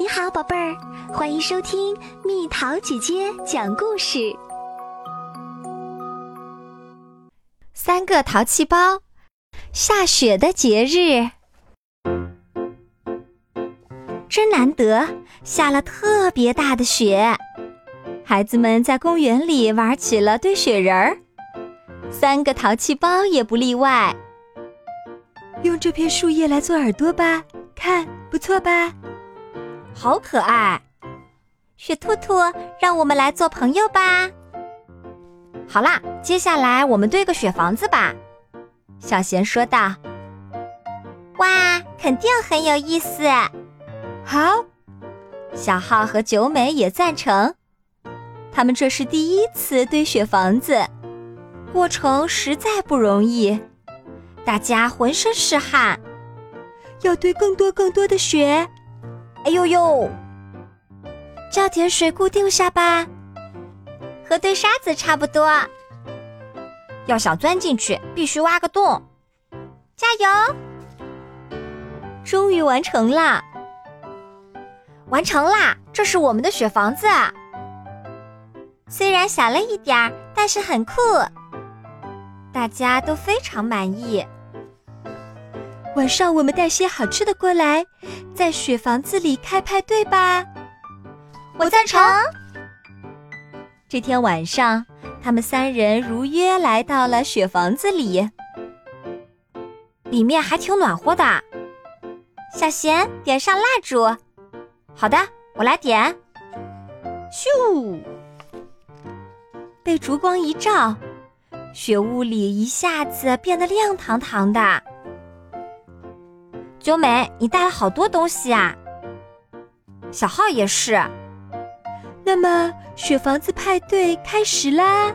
你好，宝贝儿，欢迎收听蜜桃姐姐讲故事。三个淘气包，下雪的节日真难得，下了特别大的雪。孩子们在公园里玩起了堆雪人儿，三个淘气包也不例外。用这片树叶来做耳朵吧，看不错吧？好可爱，雪兔兔，让我们来做朋友吧。好啦，接下来我们堆个雪房子吧。小贤说道。哇，肯定很有意思。好，小浩和九美也赞成。他们这是第一次堆雪房子，过程实在不容易，大家浑身是汗，要堆更多更多的雪。哎呦呦！浇点水固定下吧，和堆沙子差不多。要想钻进去，必须挖个洞。加油！终于完成啦！完成啦！这是我们的雪房子，虽然小了一点儿，但是很酷，大家都非常满意。晚上我们带些好吃的过来，在雪房子里开派对吧。我赞成。这天晚上，他们三人如约来到了雪房子里，里面还挺暖和的。小贤，点上蜡烛。好的，我来点。咻！被烛光一照，雪屋里一下子变得亮堂堂的。九美，你带了好多东西啊！小浩也是。那么，雪房子派对开始啦！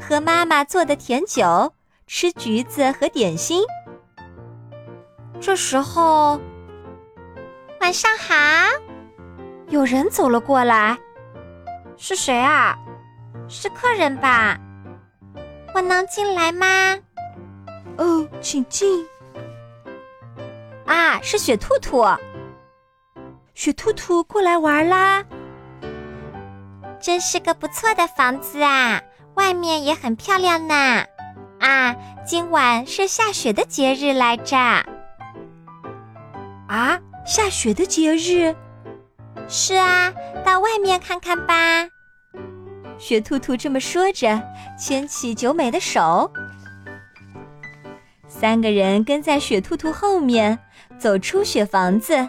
喝妈妈做的甜酒，吃橘子和点心。这时候，晚上好，有人走了过来。是谁啊？是客人吧？我能进来吗？哦，请进。啊，是雪兔兔。雪兔兔过来玩啦！真是个不错的房子啊，外面也很漂亮呢。啊，今晚是下雪的节日来着。啊，下雪的节日？是啊，到外面看看吧。雪兔兔这么说着，牵起九美的手。三个人跟在雪兔兔后面。走出雪房子，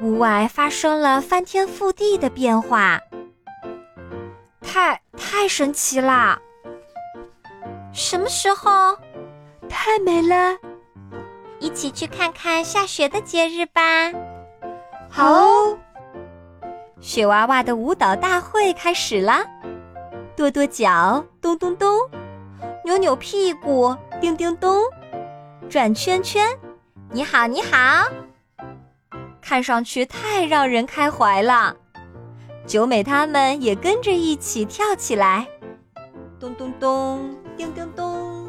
屋外发生了翻天覆地的变化，太太神奇啦！什么时候？太美了！一起去看看下雪的节日吧。好，雪娃娃的舞蹈大会开始啦！跺跺脚，咚咚咚；扭扭屁股，叮叮咚；转圈圈。你好，你好，看上去太让人开怀了。九美他们也跟着一起跳起来，咚咚咚，叮叮咚。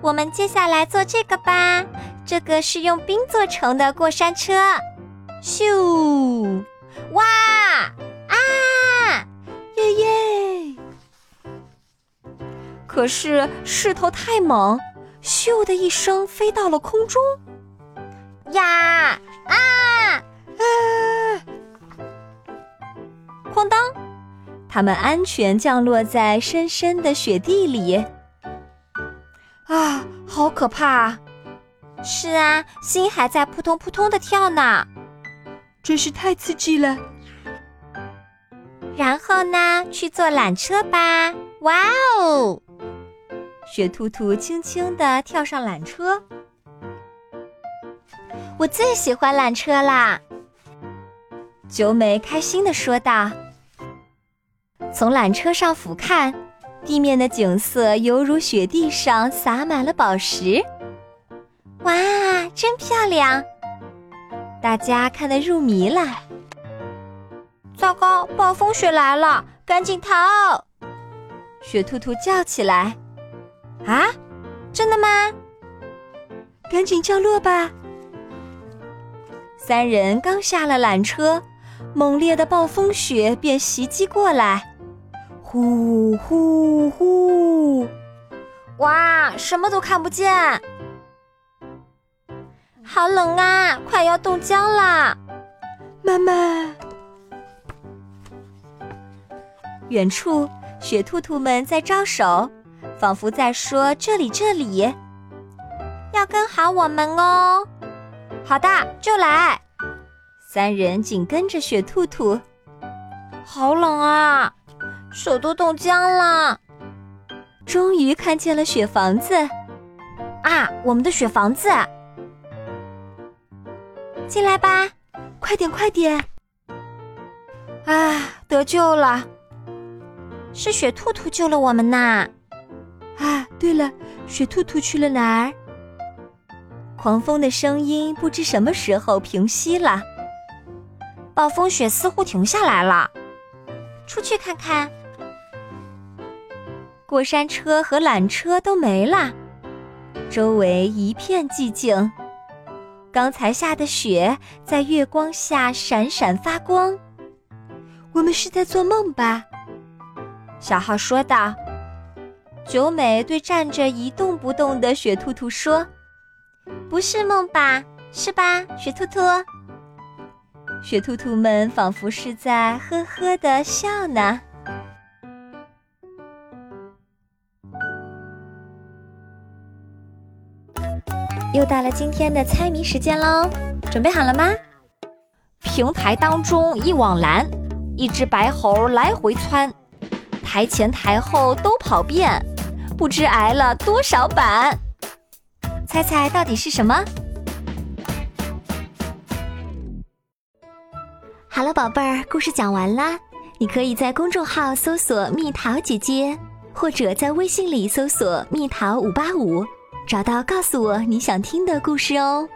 我们接下来做这个吧，这个是用冰做成的过山车。咻，哇，啊，耶耶！可是势头太猛。咻的一声，飞到了空中。呀啊啊！哐当，他们安全降落在深深的雪地里。啊，好可怕！是啊，心还在扑通扑通的跳呢。真是太刺激了。然后呢，去坐缆车吧。哇哦！雪兔兔轻轻地跳上缆车，我最喜欢缆车啦！九美开心地说道。从缆车上俯瞰，地面的景色犹如雪地上洒满了宝石。哇，真漂亮！大家看得入迷了。糟糕，暴风雪来了，赶紧逃！雪兔兔叫起来。啊，真的吗？赶紧降落吧！三人刚下了缆车，猛烈的暴风雪便袭击过来，呼呼呼！哇，什么都看不见，好冷啊，快要冻僵啦！妈妈，远处雪兔兔们在招手，仿佛在说：“这里，这里，要跟好我们哦。”好的，就来。三人紧跟着雪兔兔。好冷啊，手都冻僵了。终于看见了雪房子，啊，我们的雪房子！进来吧，快点，快点！啊，得救了！是雪兔兔救了我们呐！啊，对了，雪兔兔去了哪儿？狂风的声音不知什么时候平息了，暴风雪似乎停下来了。出去看看。过山车和缆车都没了，周围一片寂静。刚才下的雪在月光下闪闪发光。我们是在做梦吧？小浩说道。九美对站着一动不动的雪兔兔说。不是梦吧？是吧，雪兔兔？雪兔兔们仿佛是在呵呵的笑呢。又到了今天的猜谜时间喽，准备好了吗？平台当中一网蓝，一只白猴来回窜，台前台后都跑遍，不知挨了多少板。猜猜到底是什么？好了，宝贝儿，故事讲完啦。你可以在公众号搜索“蜜桃姐姐”，或者在微信里搜索“蜜桃五八五”，找到告诉我你想听的故事哦。